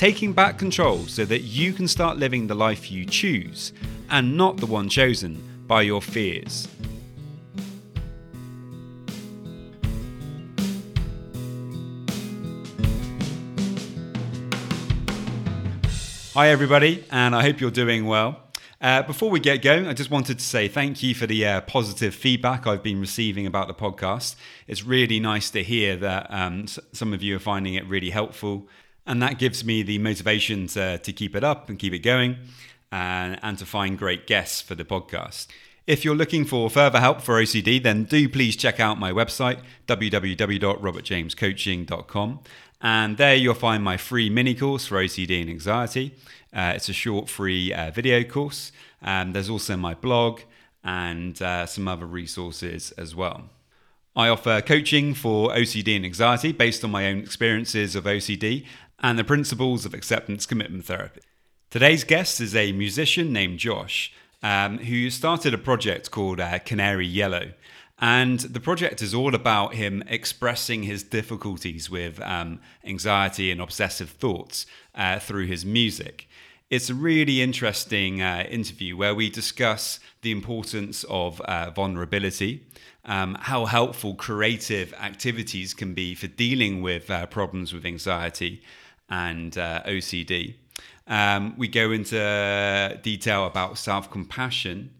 taking back control so that you can start living the life you choose and not the one chosen by your fears. Hi, everybody, and I hope you're doing well. Uh, before we get going, I just wanted to say thank you for the uh, positive feedback I've been receiving about the podcast. It's really nice to hear that um, some of you are finding it really helpful and that gives me the motivation to, to keep it up and keep it going and, and to find great guests for the podcast. If you're looking for further help for OCD, then do please check out my website, www.robertjamescoaching.com. And there you'll find my free mini course for OCD and anxiety. Uh, it's a short free uh, video course. And there's also my blog and uh, some other resources as well. I offer coaching for OCD and anxiety based on my own experiences of OCD and the principles of acceptance commitment therapy. Today's guest is a musician named Josh um, who started a project called uh, Canary Yellow. And the project is all about him expressing his difficulties with um, anxiety and obsessive thoughts uh, through his music. It's a really interesting uh, interview where we discuss the importance of uh, vulnerability, um, how helpful creative activities can be for dealing with uh, problems with anxiety, and uh, OCD. Um, we go into detail about self compassion.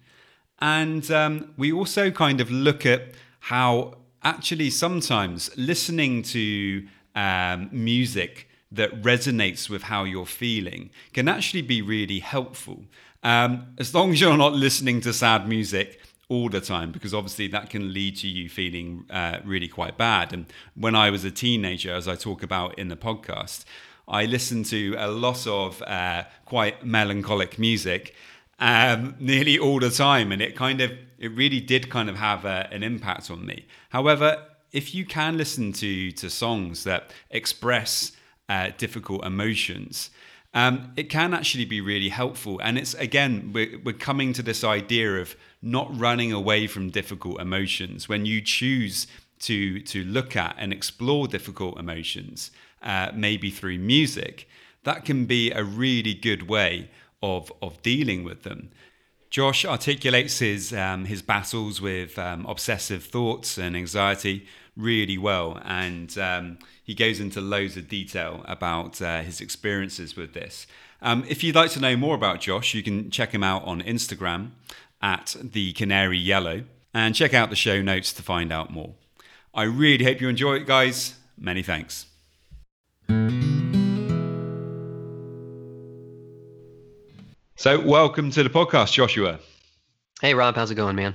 And um, we also kind of look at how actually sometimes listening to um, music that resonates with how you're feeling can actually be really helpful. Um, as long as you're not listening to sad music all the time because obviously that can lead to you feeling uh, really quite bad. And when I was a teenager, as I talk about in the podcast, I listened to a lot of uh, quite melancholic music um, nearly all the time, and it kind of it really did kind of have a, an impact on me. However, if you can listen to to songs that express uh, difficult emotions, um, it can actually be really helpful. And it's again, we're, we're coming to this idea of not running away from difficult emotions. When you choose to to look at and explore difficult emotions, uh, maybe through music, that can be a really good way of of dealing with them. Josh articulates his um, his battles with um, obsessive thoughts and anxiety really well, and um, he goes into loads of detail about uh, his experiences with this. Um, if you'd like to know more about Josh, you can check him out on Instagram at the Canary Yellow, and check out the show notes to find out more. I really hope you enjoy it, guys. Many thanks. So, welcome to the podcast, Joshua. Hey, Rob, how's it going, man?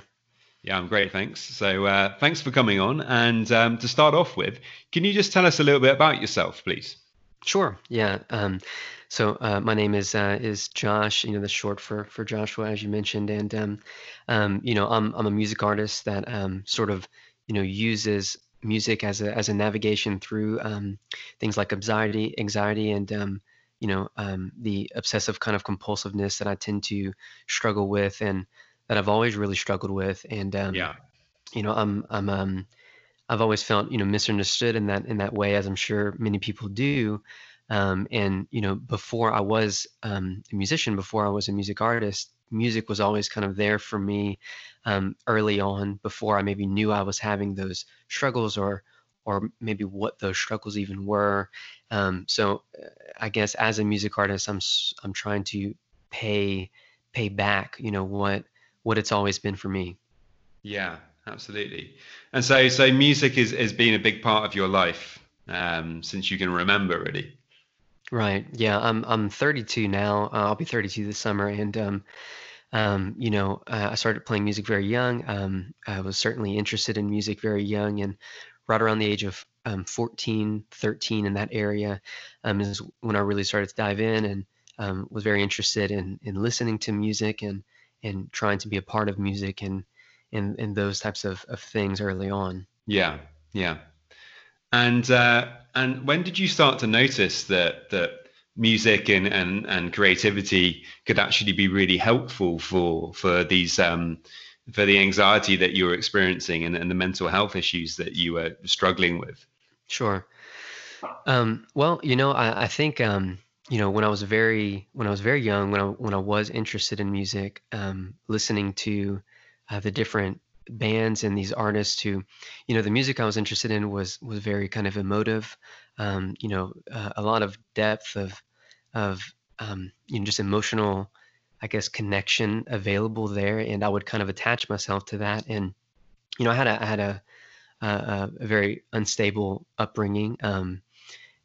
Yeah, I'm great, thanks. So, uh, thanks for coming on. And um, to start off with, can you just tell us a little bit about yourself, please? Sure. Yeah. Um, so uh, my name is uh, is Josh. You know, the short for for Joshua, as you mentioned, and um, um, you know, I'm I'm a music artist that um, sort of you know uses music as a as a navigation through um, things like anxiety, anxiety, and um, you know um, the obsessive kind of compulsiveness that I tend to struggle with, and that I've always really struggled with. And um, Yeah. you know, I'm I'm um, I've always felt you know misunderstood in that in that way, as I'm sure many people do. Um, and you know, before I was um, a musician, before I was a music artist, music was always kind of there for me um, early on. Before I maybe knew I was having those struggles, or or maybe what those struggles even were. Um, so, uh, I guess as a music artist, I'm I'm trying to pay pay back, you know, what what it's always been for me. Yeah, absolutely. And so, so music is has been a big part of your life um, since you can remember, really. Right. Yeah. I'm I'm 32 now. Uh, I'll be 32 this summer, and um, um, you know, uh, I started playing music very young. Um, I was certainly interested in music very young, and right around the age of um, 14, 13, in that area, um, is when I really started to dive in. And um, was very interested in in listening to music and and trying to be a part of music and and and those types of, of things early on. Yeah, yeah. And uh, and when did you start to notice that that music and, and and creativity could actually be really helpful for for these um, for the anxiety that you were experiencing and, and the mental health issues that you were struggling with? Sure. Um, well, you know, I, I think um, you know when I was very when I was very young, when I when I was interested in music, um, listening to uh, the different bands and these artists who, you know, the music I was interested in was was very kind of emotive, um, you know, uh, a lot of depth of of um, you know just emotional, I guess, connection available there, and I would kind of attach myself to that. And you know, I had a I had a a, a very unstable upbringing. Um,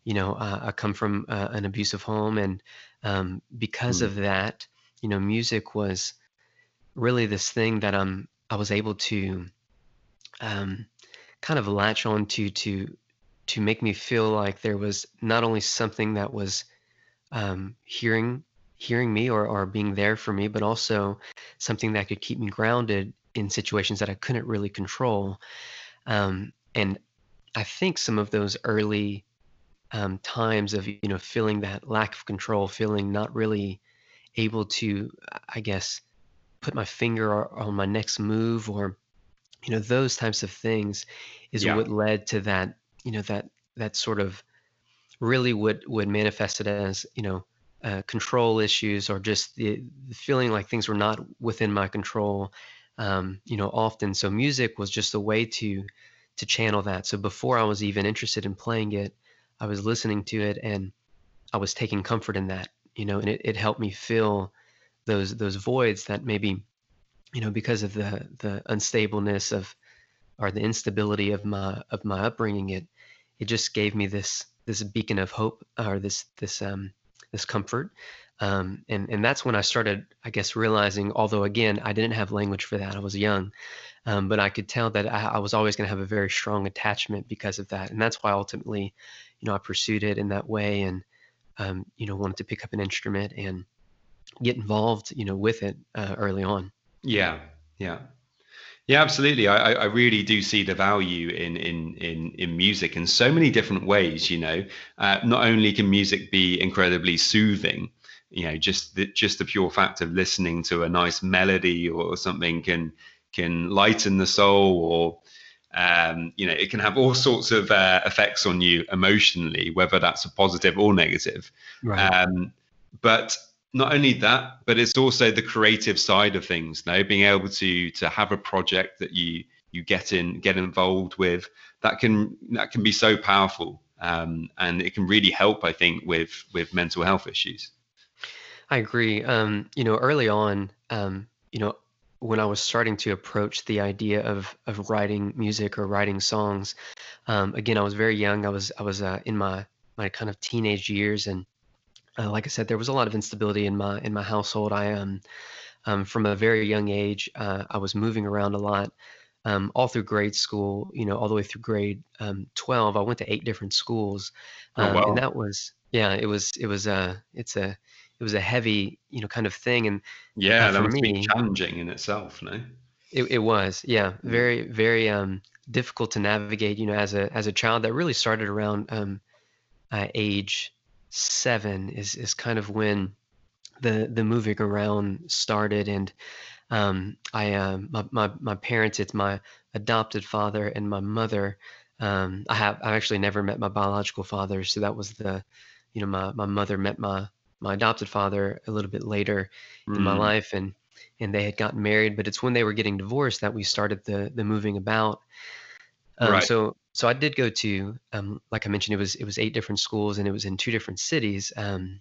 you know, uh, I come from uh, an abusive home, and um, because Mm. of that, you know, music was really this thing that I'm I was able to um, kind of latch on to to to make me feel like there was not only something that was um, hearing hearing me or, or being there for me, but also something that could keep me grounded in situations that I couldn't really control. Um, and I think some of those early um, times of you know feeling that lack of control, feeling not really able to, I guess, put my finger on my next move or you know those types of things is Yeah. what led to that you know that that sort of really would would manifest it as you know uh, control issues or just the, the feeling like things were not within my control um, you know often so music was just a way to to channel that so before i was even interested in playing it i was listening to it and i was taking comfort in that you know and it, it helped me fill those those voids that maybe you know because of the the unstableness of or the instability of my of my upbringing it it just gave me this this beacon of hope or this this um this comfort. Um and and that's when i started i guess realizing although again i didn't have language for that i was young um, but i could tell that i, I was always going to have a very strong attachment because of that. And that's why ultimately you know i pursued it in that way and um, you know wanted to pick up an instrument and get involved you know with it uh, early on Yeah, yeah, yeah, absolutely. I, I really do see the value in in in in music in so many different ways. You know, uh, not only can music be incredibly soothing, you know, just the just the pure fact of listening to a nice melody or something can can lighten the soul, or um, you know, it can have all sorts of uh, effects on you emotionally, whether that's a positive or negative. right Um, but not only that, but it's also the creative side of things. No, being able to to have a project that you you get in get involved with that can that can be so powerful, um, and it can really help. I think with with mental health issues. I agree. Um, you know, early on, um, you know, when I was starting to approach the idea of of writing music or writing songs, um, again, I was very young. I was I was uh, in my my kind of teenage years, and uh, like I said, there was a lot of instability in my in my household. I um, um from a very young age, uh, I was moving around a lot. Um, all through grade school, you know, all the way through grade um, 12, I went to eight different schools, Oh um, and that was, yeah, it was, it was, uh, it's a, it was a heavy, you know, kind of thing. And uh, yeah, that was must be me, challenging in itself. No. it, it was, yeah, Mm. very, very um, difficult to navigate. You know, as a as a child, that really started around um, uh, age seven is is kind of when the the moving around started, and um, I um, my, my my parents, it's my adopted father and my mother. Um, I have I've actually never met my biological father, so that was the, you know, my my mother met my my adopted father a little bit later in my Mm. life, and and they had gotten married. But it's when they were getting divorced that we started the the moving about. Um, Right. so so I did go to um, like I mentioned, it was it was eight different schools and it was in two different cities. Um,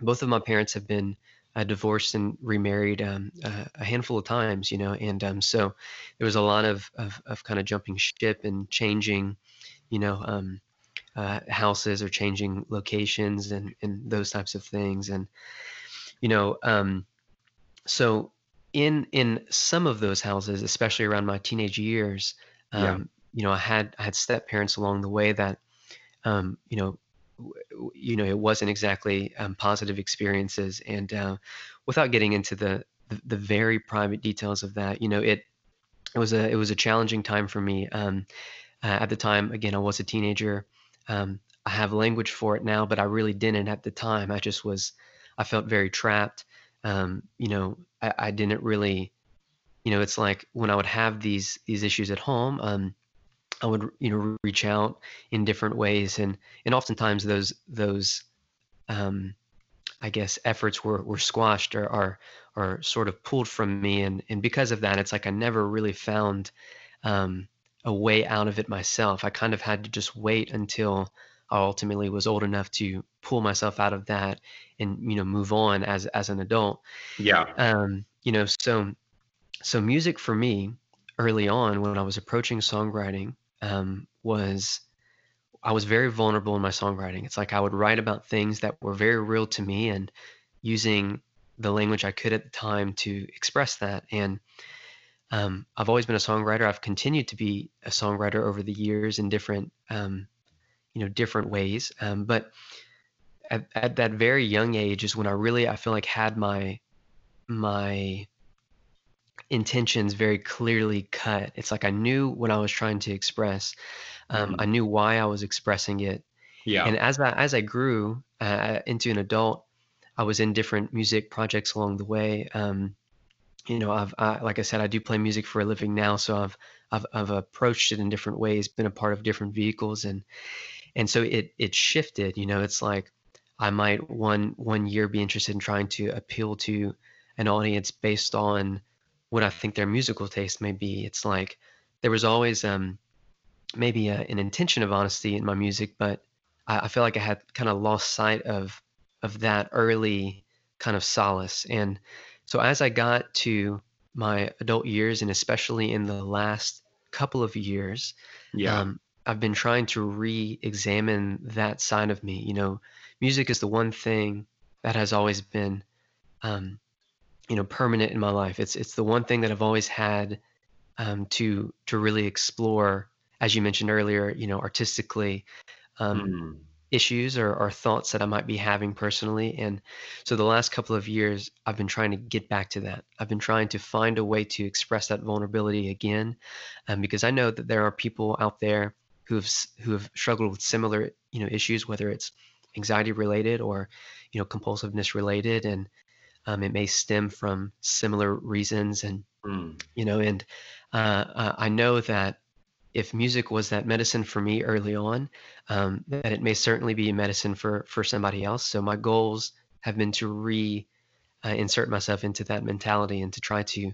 both of my parents have been uh, divorced and remarried um, uh, a handful of times, you know, and um, so there was a lot of, of, of kind of jumping ship and changing, you know, um, uh, houses or changing locations and, and those types of things. And, you know, um, so in in some of those houses, especially around my teenage years, Yeah. You know, I had I had step parents along the way that um, you know, you know, it wasn't exactly um, positive experiences. And uh, without getting into the, the, the very private details of that, you know, it it was a it was a challenging time for me. Um, uh, at the time, again, I was a teenager. Um, I have language for it now, but I really didn't at the time. I just was, I felt very trapped. Um, you know, I, I, didn't really, you know, it's like when I would have these these issues at home, um, I would you know reach out in different ways, and and oftentimes those those um, I guess efforts were were squashed or are or sort of pulled from me, and and because of that, it's like I never really found um, a way out of it myself. I kind of had to just wait until I ultimately was old enough to pull myself out of that and you know move on as as an adult. Yeah. Um, you know, so so music for me early on when I was approaching songwriting um, was I was very vulnerable in my songwriting. It's like I would write about things that were very real to me and using the language I could at the time to express that. And um, I've always been a songwriter. I've continued to be a songwriter over the years in different, um, you know, different ways. Um, but at, at that very young age is when I really I feel like had my my intentions very clearly cut. It's like I knew what I was trying to express. Um, mm-hmm. I knew why I was expressing it. Yeah. And as I as I grew uh, into an adult, I was in different music projects along the way. Um, you know, I've I, like I said, I do play music for a living now, so I've I've I've approached it in different ways, been a part of different vehicles, and and so it it shifted. You know, it's like I might one one year be interested in trying to appeal to an audience based on what I think their musical taste may be. It's like there was always um, maybe a, an intention of honesty in my music, but I, I feel like I had kind of lost sight of of that early kind of solace. And so as I got to my adult years, and especially in the last couple of years, yeah. Um, I've been trying to re-examine that side of me. You know, music is the one thing that has always been um, you know permanent in my life. It's it's the one thing that I've always had um, to to really explore, as you mentioned earlier. You know, artistically. Um, mm. Issues or, or thoughts that I might be having personally. And so the last couple of years, I've been trying to get back to that. I've been trying to find a way to express that vulnerability again, um, because I know that there are people out there who have who have struggled with similar you know issues, whether it's anxiety related or you know compulsiveness related, and um, it may stem from similar reasons, and mm. you know, and uh, uh, I know that if music was that medicine for me early on, um, that it may certainly be a medicine for for somebody else. So my goals have been to re uh, insert myself into that mentality and to try to,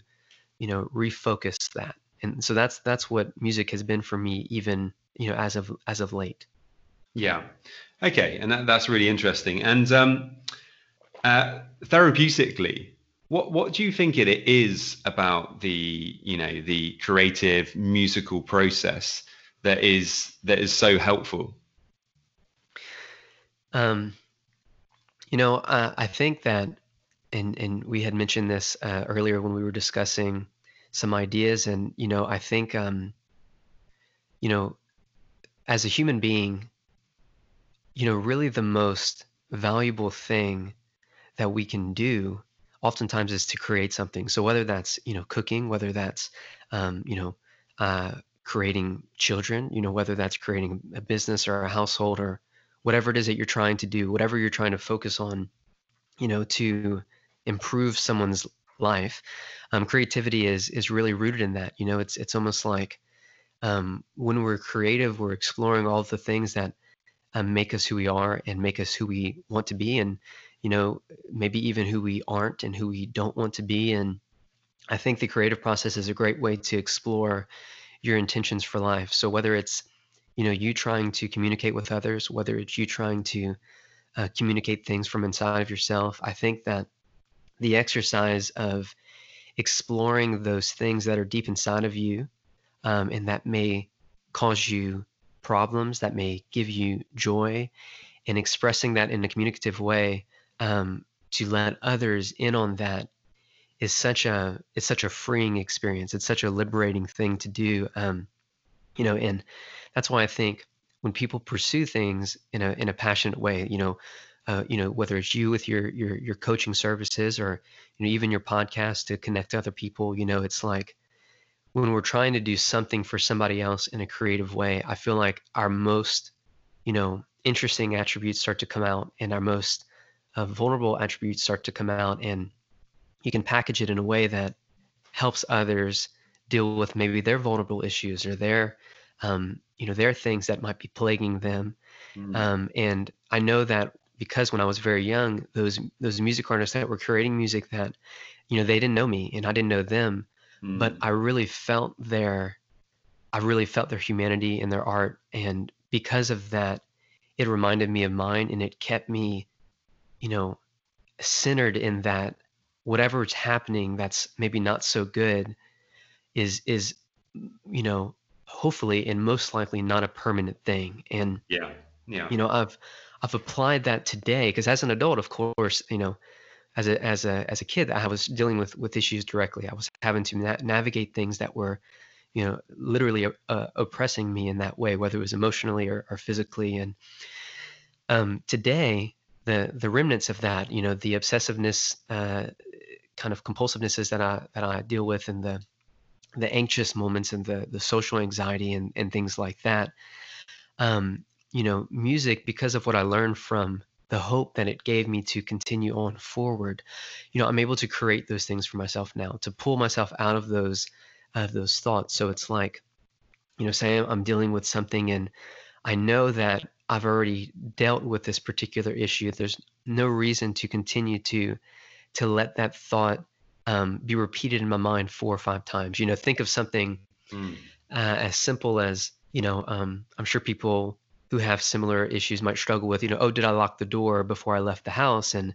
you know, refocus that. And so that's that's what music has been for me, even you know, as of as of late. Yeah. Okay, and that, that's really interesting. And um, uh, therapeutically, what what do you think it is about the you know the creative musical process that is that is so helpful? Um, you know, uh, I think that, and and we had mentioned this uh, earlier when we were discussing some ideas, and you know, I think, um, you know, as a human being, you know, really the most valuable thing that we can do oftentimes is to create something. So whether that's you know cooking, whether that's um, you know uh, creating children, you know whether that's creating a business or a household or whatever it is that you're trying to do, whatever you're trying to focus on, you know to improve someone's life. Um, creativity is is really rooted in that. You know, it's it's almost like um, when we're creative, we're exploring all the things that um, make us who we are and make us who we want to be and you know, maybe even who we aren't and who we don't want to be. And I think the creative process is a great way to explore your intentions for life. So whether it's, you know, you trying to communicate with others, whether it's you trying to uh, communicate things from inside of yourself, I think that the exercise of exploring those things that are deep inside of you um, and that may cause you problems, that may give you joy, and expressing that in a communicative way um, to let others in on that is such a it's such a freeing experience. It's such a liberating thing to do. Um, you know, and that's why I think when people pursue things in a in a passionate way, you know, uh, you know whether it's you with your your your coaching services or you know even your podcast to connect to other people, you know, it's like when we're trying to do something for somebody else in a creative way, I feel like our most, you know, interesting attributes start to come out and our most uh, vulnerable attributes start to come out and you can package it in a way that helps others deal with maybe their vulnerable issues or their um, you know their things that might be plaguing them mm. um, and i know that because when i was very young those those music artists that were creating music that you know they didn't know me and i didn't know them mm. but i really felt their i really felt their humanity in their art and because of that it reminded me of mine and it kept me you know centered in that whatever's happening that's maybe not so good is is you know hopefully and most likely not a permanent thing. And yeah yeah. you know i've i've applied that today because as an adult of course you know as a as a as a kid i was dealing with with issues directly. I was having to na- navigate things that were you know literally uh, oppressing me in that way whether it was emotionally or, or physically. And um, today the the remnants of that you know the obsessiveness uh, kind of compulsivenesses that i that i deal with and the the anxious moments and the the social anxiety and and things like that. Um you know music because of what i learned from the hope that it gave me to continue on forward you know i'm able to create those things for myself now to pull myself out of those of those thoughts. So it's like you know say i'm dealing with something and i know that i've already dealt with this particular issue there's no reason to continue to to let that thought um, be repeated in my mind four or five times. You know, think of something mm. uh, as simple as, you know, um, I'm sure people who have similar issues might struggle with, you know, oh, did I lock the door before I left the house? And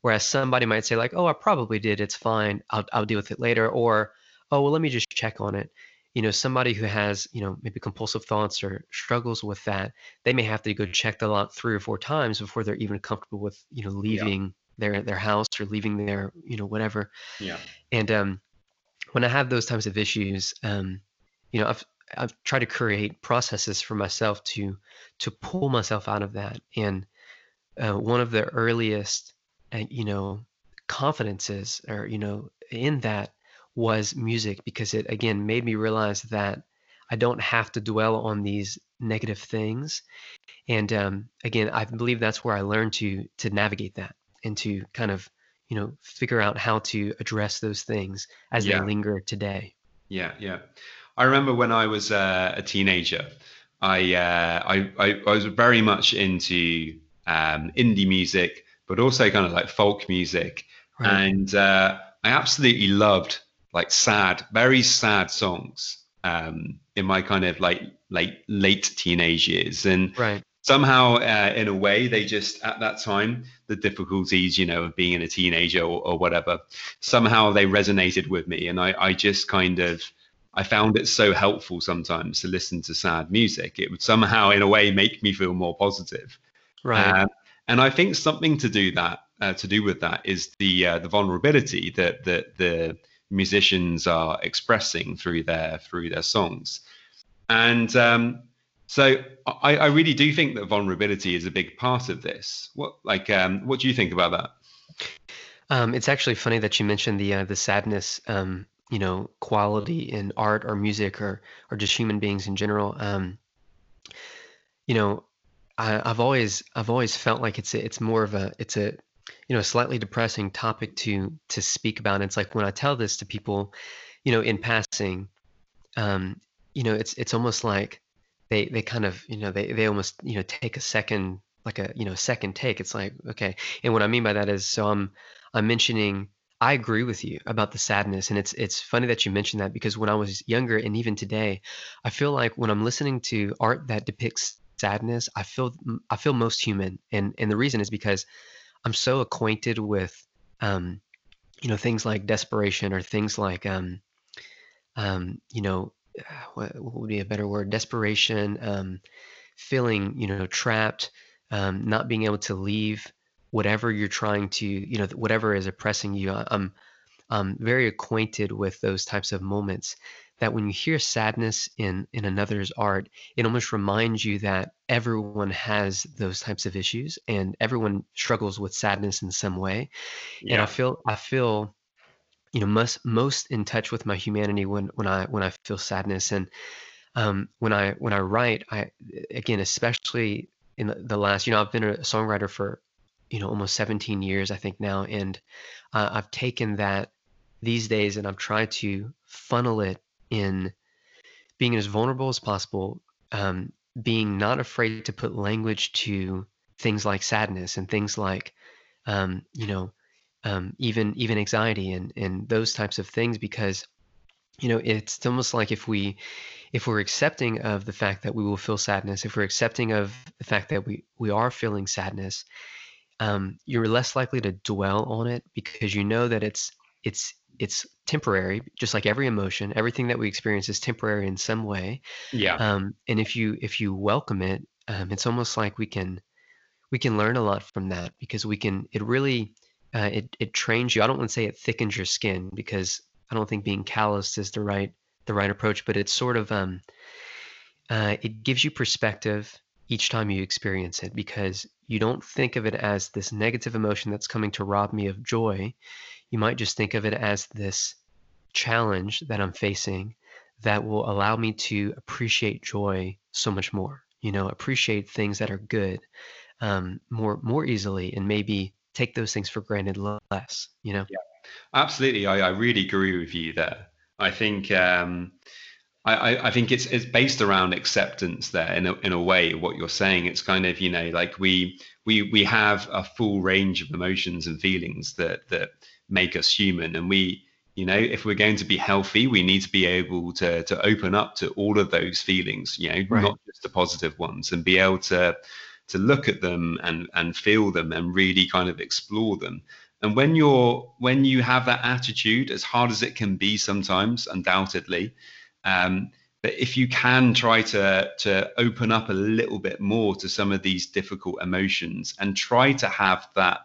whereas somebody might say, like, oh, I probably did, it's fine, I'll, I'll deal with it later. Or, oh, well, let me just check on it. You know, somebody who has, you know, maybe compulsive thoughts or struggles with that, they may have to go check the lock three or four times before they're even comfortable with, you know, leaving their their house or leaving their you know whatever. Yeah. And um when i have those types of issues um you know i've i've tried to create processes for myself to to pull myself out of that. And uh, one of the earliest uh, you know confidences or you know in that was music because it again made me realize that i don't have to dwell on these negative things and um, again i believe that's where i learned to to navigate that and to kind of you know figure out how to address those things as yeah. they linger today yeah yeah i remember when i was uh, a teenager I, uh, I, I i was very much into um, indie music but also kind of like folk music right. and uh, i absolutely loved like sad very sad songs um, in my kind of like late late teenage years. And right. somehow uh, in a way they just at that time the difficulties you know of being in a teenager or, or, whatever somehow they resonated with me. And I, I just kind of i found it so helpful sometimes to listen to sad music. It would somehow in a way make me feel more positive. Right. Uh, and i think something to do that uh, to do with that is the uh, the vulnerability that that the musicians are expressing through their through their songs and um, so I, I, really do think that vulnerability is a big part of this. What like um, what do you think about that? Um, it's actually funny that you mentioned the uh, the sadness, um, you know, quality in art or music or or just human beings in general. Um, you know, I, have always I've always felt like it's a, it's more of a it's a you know a slightly depressing topic to to speak about. And it's like when I tell this to people, you know, in passing, um, you know, it's it's almost like they they kind of you know they they almost you know take a second like a you know second take. It's like okay. And what i mean by that is so i'm i'm mentioning i agree with you about the sadness. And it's it's funny that you mentioned that because when i was younger and even today i feel like when i'm listening to art that depicts sadness i feel i feel most human. And and the reason is because i'm so acquainted with um you know things like desperation or things like um um you know what, what would be a better word? Desperation, um, feeling you know trapped, um, not being able to leave whatever you're trying to you know whatever is oppressing you. I'm I'm very acquainted with those types of moments. That when you hear sadness in in another's art, it almost reminds you that everyone has those types of issues and everyone struggles with sadness in some way. And I feel I feel you know most most in touch with my humanity when when I when I feel sadness. And um, when I when I write I again especially in the, the last you know I've been a songwriter for you know almost 17 years I think now. And uh, I've taken that these days and I've tried to funnel it in being as vulnerable as possible, um, being not afraid to put language to things like sadness and things like, um, you know, um, even even anxiety and and those types of things because you know it's almost like if we if we're accepting of the fact that we will feel sadness if we're accepting of the fact that we we are feeling sadness um, you're less likely to dwell on it because you know that it's it's it's temporary just like every emotion everything that we experience is temporary in some way Yeah. um, and if you if you welcome it um, it's almost like we can we can learn a lot from that because we can it really uh, it, it trains you i don't want to say it thickens your skin because i don't think being calloused is the right the right approach but it's sort of um, uh, it gives you perspective each time you experience it because you don't think of it as this negative emotion that's coming to rob me of joy. You might just think of it as this challenge that I'm facing that will allow me to appreciate joy so much more. You know, appreciate things that are good um, more more easily, and maybe take those things for granted less. You know. Yeah. Absolutely, I, I really agree with you there. I think um, I, I think it's it's based around acceptance there in a in a way. What you're saying, it's kind of you know like we we we have a full range of emotions and feelings that that make us human, and we you know if we're going to be healthy, we need to be able to to open up to all of those feelings, you know, Right. not just the positive ones, and be able to to look at them and and feel them and really kind of explore them and when you're when you have that attitude as hard as it can be sometimes undoubtedly um, but if you can try to to open up a little bit more to some of these difficult emotions and try to have that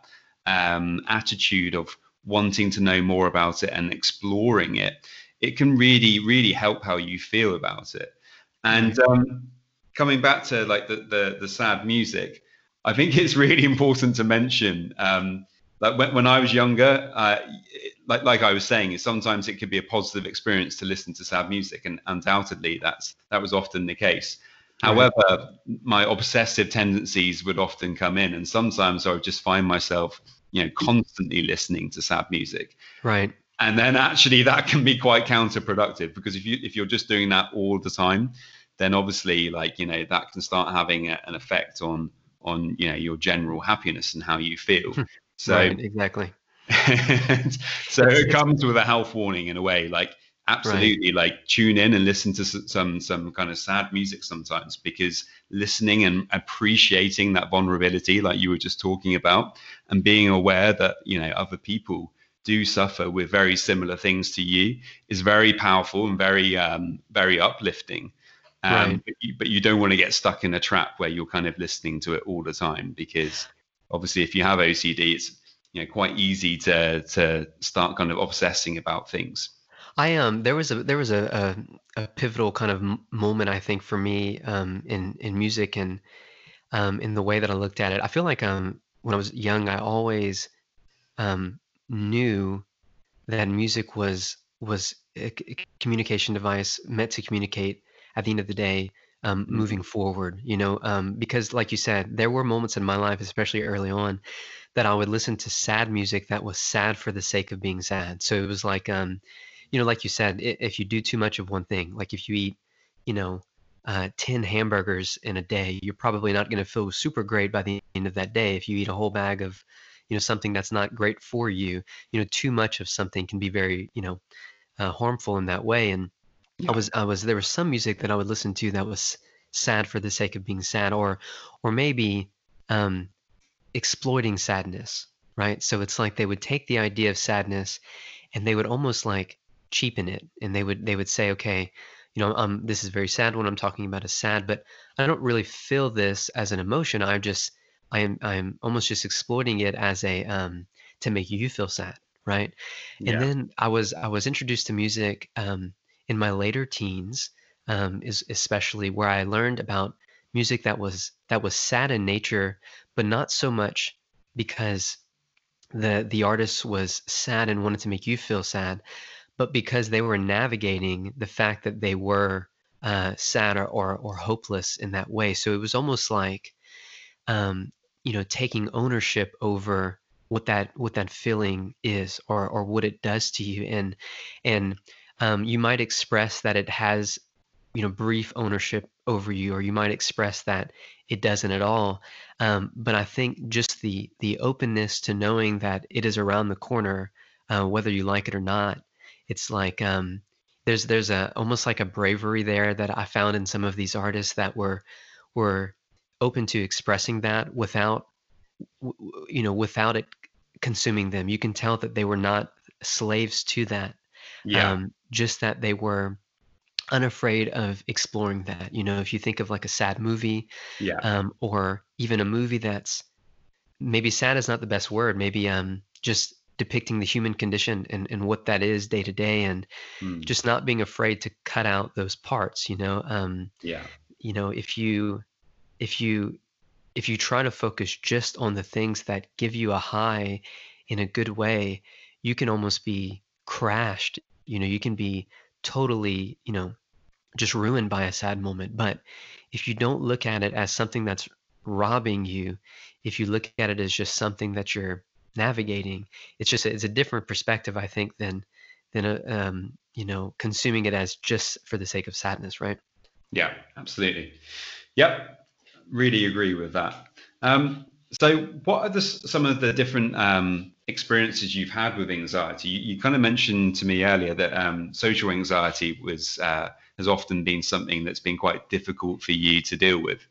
um, attitude of wanting to know more about it and exploring it it can really really help how you feel about it. And um, coming back to like the, the the sad music i think it's really important to mention um, like when, when I was younger, uh, like like I was saying, sometimes it could be a positive experience to listen to sad music, and undoubtedly that's that was often the case. However, my obsessive tendencies would often come in, and sometimes I would just find myself, you know, constantly listening to sad music, Right. and then actually that can be quite counterproductive because if you if you're just doing that all the time, then obviously like you know that can start having a, an effect on on you know your general happiness and how you feel. Hmm. So Right. Exactly. so it comes with a health warning in a way like right. absolutely like tune in and listen to some some kind of sad music sometimes because listening and appreciating that vulnerability like you were just talking about and being aware that you know other people do suffer with very similar things to you is very powerful and very um very uplifting Right. um but you, but you don't want to get stuck in a trap where you're kind of listening to it all the time because obviously if you have OCD it's you know quite easy to to start kind of obsessing about things. I um there was a there was a a, a pivotal kind of m- moment I think for me um in in music and um in the way that I looked at it. I feel like um when I was young I always um knew that music was was a c- communication device meant to communicate at the end of the day um, Mhm. moving forward you know um, because like you said there were moments in my life especially early on that i would listen to sad music that was sad for the sake of being sad so it was like um, you know like you said if you do too much of one thing like if you eat you know uh, 10 hamburgers in a day you're probably not going to feel super great by the end of that day. If you eat a whole bag of you know something that's not great for you you know too much of something can be very you know uh, harmful in that way. And i was i was there was some music that i would listen to that was sad for the sake of being sad or or maybe um exploiting sadness right? So it's like they would take the idea of sadness and they would almost like cheapen it and they would they would say okay you know um this is very sad when i'm talking about is sad but i don't really feel this as an emotion i'm just i am i'm almost just exploiting it as a um to make you feel sad right and Yeah. then i was i was introduced to music um in my later teens, um, is especially where I learned about music that was that was sad in nature, but not so much because the the artist was sad and wanted to make you feel sad, but because they were navigating the fact that they were uh, sad or, or or hopeless in that way. So it was almost like, um, you know, taking ownership over what that what that feeling is or or what it does to you, and and um, you might express that it has you know brief ownership over you or you might express that it doesn't at all um, but i think just the the openness to knowing that it is around the corner uh, whether you like it or not it's like um, there's there's a almost like a bravery there that i found in some of these artists that were were open to expressing that without you know without it consuming them you can tell that they were not slaves to that Yeah. um, just that they were unafraid of exploring that. You know, if you think of like a sad movie, Yeah. um, or even a movie that's maybe sad is not the best word, maybe um, just depicting the human condition and, and what that is day to day, and Mm. just not being afraid to cut out those parts. You know, um, Yeah. you know, if you if you if you try to focus just on the things that give you a high in a good way, you can almost be crashed. You know, you can be totally, you know, just ruined by a sad moment. But if you don't look at it as something that's robbing you, if you look at it as just something that you're navigating, it's just it's a different perspective, I think, than than a, um, you know consuming it as just for the sake of sadness, right? Yeah, absolutely. Yep, really agree with that. Um, so, what are the, some of the different um, experiences you've had with anxiety? You, you kind of mentioned to me earlier that um, social anxiety was uh, has often been something that's been quite difficult for you to deal with.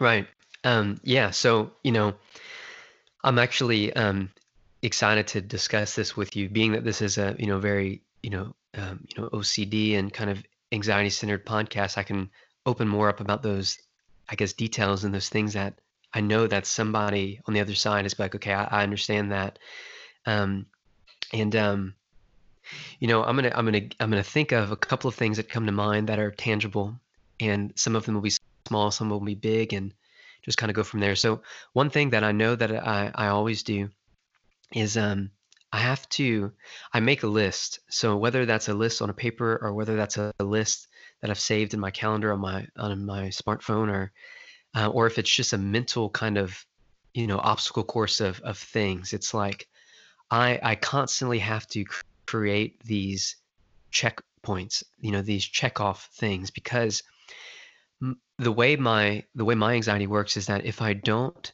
Right. Um, yeah. So you know, I'm actually um, excited to discuss this with you, being that this is a you know very you know um, you know OCD and kind of anxiety centered podcast. I can open more up about those, I guess, details and those things that I know that somebody on the other side is like, okay, I, I understand that, um, and um, you know, I'm gonna I'm gonna I'm gonna think of a couple of things that come to mind that are tangible, and some of them will be small, some will be big, and just kind of go from there. So one thing that I know that I I always do is um I have to I make a list. So whether that's a list on a paper or whether that's a, a list that I've saved in my calendar on my on my smartphone or uh, or if it's just a mental kind of you know obstacle course of of things. It's like I I constantly have to create these checkpoints, you know, these check off things because the way my the way my anxiety works is that if I don't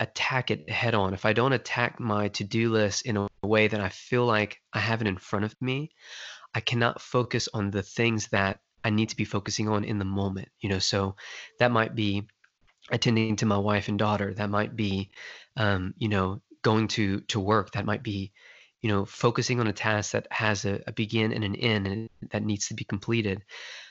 attack it head on, if I don't attack my to-do list in a way that I feel like I have it in front of me, I cannot focus on the things that I need to be focusing on in the moment, you know. So that might be attending to my wife and daughter. That might be, um, you know, going to to work. That might be, you know, focusing on a task that has a, a begin and an end and that needs to be completed.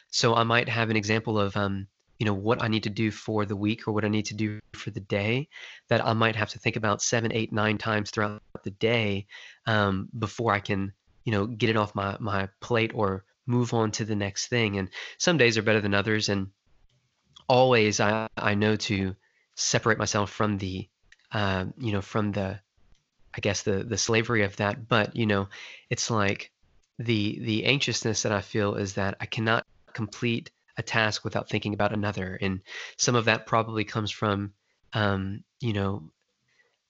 So I might have an example of, um, you know, what I need to do for the week or what I need to do for the day that I might have to think about seven, eight, nine times throughout the day um, before I can, you know, get it off my my plate or move on to the next thing. And some days are better than others, and always I I know to separate myself from the, um, you know, from the I guess the the slavery of that. But you know, it's like the the anxiousness that I feel is that I cannot complete a task without thinking about another, and some of that probably comes from, um, you know,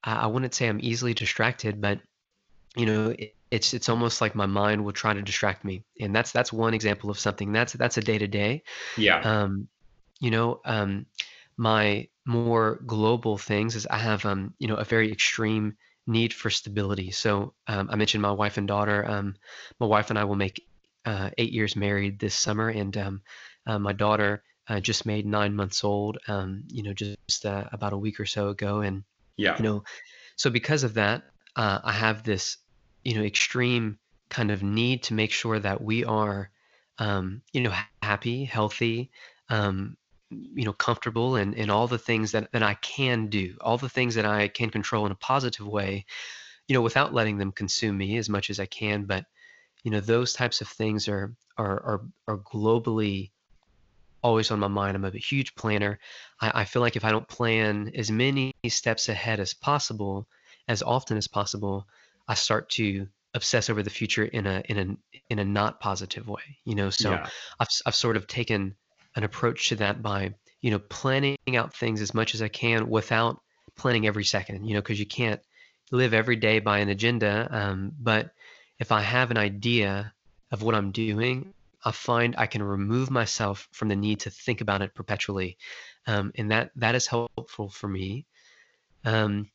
I, I wouldn't say I'm easily distracted, but you know, it, it's it's almost like my mind will try to distract me, and that's that's one example of something. That's that's a day to day. Yeah. Um, you know, um, my more global things is I have, um, you know, a very extreme need for stability. So um, I mentioned my wife and daughter. Um, my wife and I will make uh, eight years married this summer, and um, uh, my daughter uh, just made nine months old. Um, you know, just uh, about a week or so ago, and Yeah. you know, so because of that, uh, I have this, you know, extreme kind of need to make sure that we are, um, you know, happy, healthy, um, you know, comfortable, and and all the things that that I can do, all the things that I can control in a positive way, you know, without letting them consume me as much as I can, but you know, those types of things are are are, are globally always on my mind. I'm a huge planner. I, I feel like if I don't plan as many steps ahead as possible, as often as possible, I start to obsess over the future in a in a in a not positive way. You know, so Yeah. I've I've sort of taken an approach to that by you know planning out things as much as I can without planning every second. You know, because you can't live every day by an agenda. Um, but if I have an idea of what I'm doing, I find I can remove myself from the need to think about it perpetually, um, and that that is helpful for me. Um,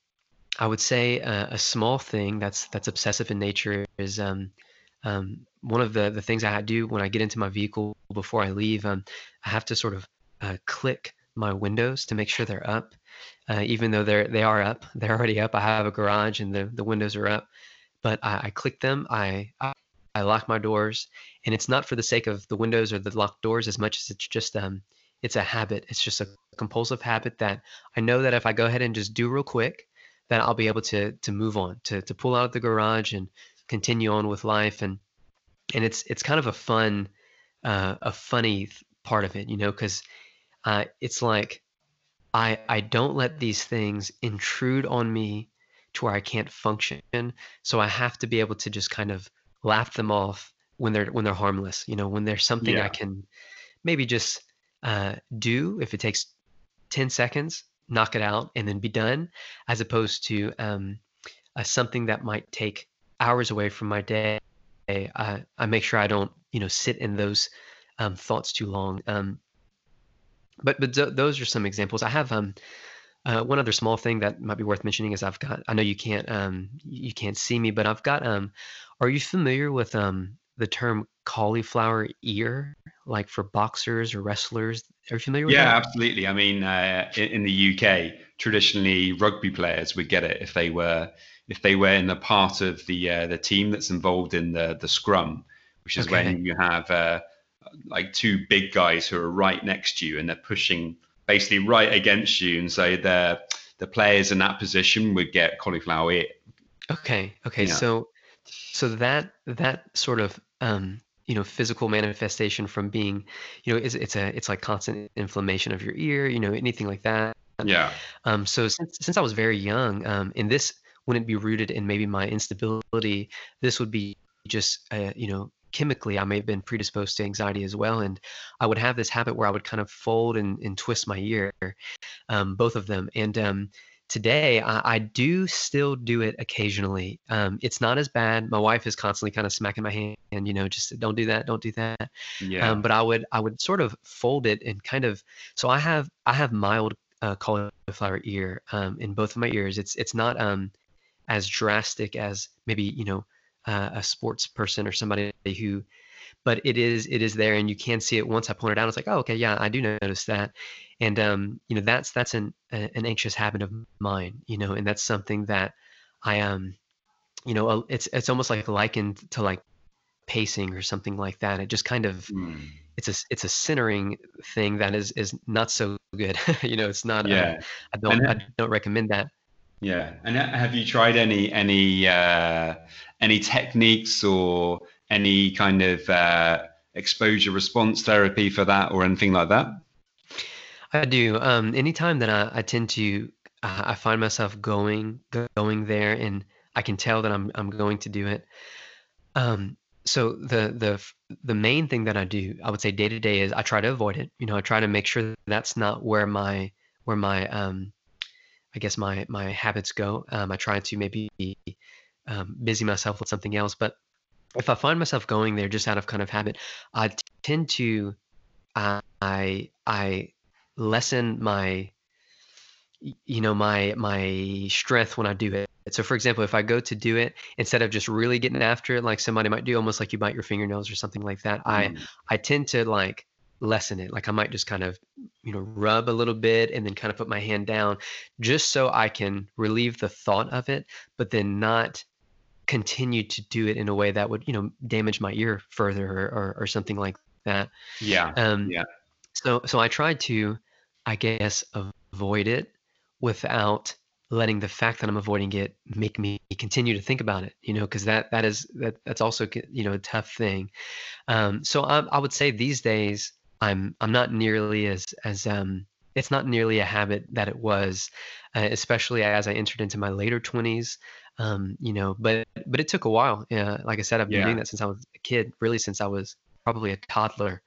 I would say a, a small thing that's that's obsessive in nature is um, um, one of the the things I do when I get into my vehicle before I leave. Um, I have to sort of uh, click my windows to make sure they're up, uh, even though they're they are up. They're already up. I have a garage and the the windows are up, but I, I click them. I, I I lock my doors, and it's not for the sake of the windows or the locked doors as much as it's just um it's a habit. It's just a compulsive habit that I know that if I go ahead and just do real quick that I'll be able to to move on, to to pull out of the garage and continue on with life. And and it's it's kind of a fun, uh, a funny part of it, you know, because uh, it's like I I don't let these things intrude on me to where I can't function. So I have to be able to just kind of laugh them off when they're when they're harmless. You know, when there's something I can maybe just uh, do if it takes 10 seconds, knock it out, and then be done, as opposed to um, uh, something that might take hours away from my day. I, I make sure I don't, you know, sit in those um, thoughts too long. Um, but but th- those are some examples. I have um, uh, one other small thing that might be worth mentioning is I've got. I know you can't um, you can't see me, but I've got. Um, are you familiar with um, the term cauliflower ear, like for boxers or wrestlers? Are you familiar with Yeah, that? absolutely. I mean, uh, in, in the UK, traditionally rugby players would get it if they were if they were in the part of the uh, the team that's involved in the the scrum, which is Okay. when you have uh, like two big guys who are right next to you and they're pushing basically right against you, and so the the players in that position would get cauliflower ear. Okay. Okay. Yeah, So so that that sort of um, you know physical manifestation from being you know it's it's a it's like constant inflammation of your ear you know anything like that. Yeah, um, so since since I was very young um, and this wouldn't be rooted in maybe my instability this would be just uh, you know chemically I may have been predisposed to anxiety as well. And I would have this habit where I would kind of fold and, and twist my ear um, both of them. And um, today, I, I do still do it occasionally. Um, it's not as bad. My wife is constantly kind of smacking my hand, you know, just don't do that, don't do that. yeah, Um, but I would, I would sort of fold it and kind of. So I have, I have mild uh, cauliflower ear um, in both of my ears. It's, it's not um, as drastic as maybe you know uh, a sports person or somebody who but it is it is there and you can see it once I point it out. It's like, oh, okay, yeah, I do notice that, and um, you know, that's that's an an anxious habit of mine, you know, and that's something that I um, you know, it's it's almost like likened to like pacing or something like that. It just kind of mm, it's a it's a centering thing that is is not so good. you know, it's not. Yeah. I don't I don't recommend that. Yeah. And have you tried any any uh, any techniques or any kind of uh, exposure response therapy for that or anything like that? I do. Um, anytime that I, I tend to, uh, I find myself going, going there, and I can tell that I'm, I'm going to do it. Um, so the, the, the main thing that I do, I would say day to day is I try to avoid it. You know, I try to make sure that that's not where my, where my, um, I guess my, my habits go. Um, I try to maybe, um, busy myself with something else. But if I find myself going there just out of kind of habit, I tend to, I, I lessen my you know my my strength when I do it. So for example, if I go to do it instead of just really getting after it like somebody might do, almost like you bite your fingernails or something like that, I Mm, I tend to like lessen it. Like I might just kind of you know rub a little bit and then kind of put my hand down just so I can relieve the thought of it, but then not continue to do it in a way that would you know damage my ear further or or, or something like that. yeah. Um, Yeah. so so I tried to, I guess, avoid it without letting the fact that I'm avoiding it make me continue to think about it, you know, because that that is that that's also you know a tough thing. Um, so I, I would say these days I'm I'm not nearly as as um, it's not nearly a habit that it was, uh, especially as I entered into my later 20s. Um, you know, but but it took a while. Yeah, like I said, I've been Yeah. doing that since I was a kid, really since I was probably a toddler.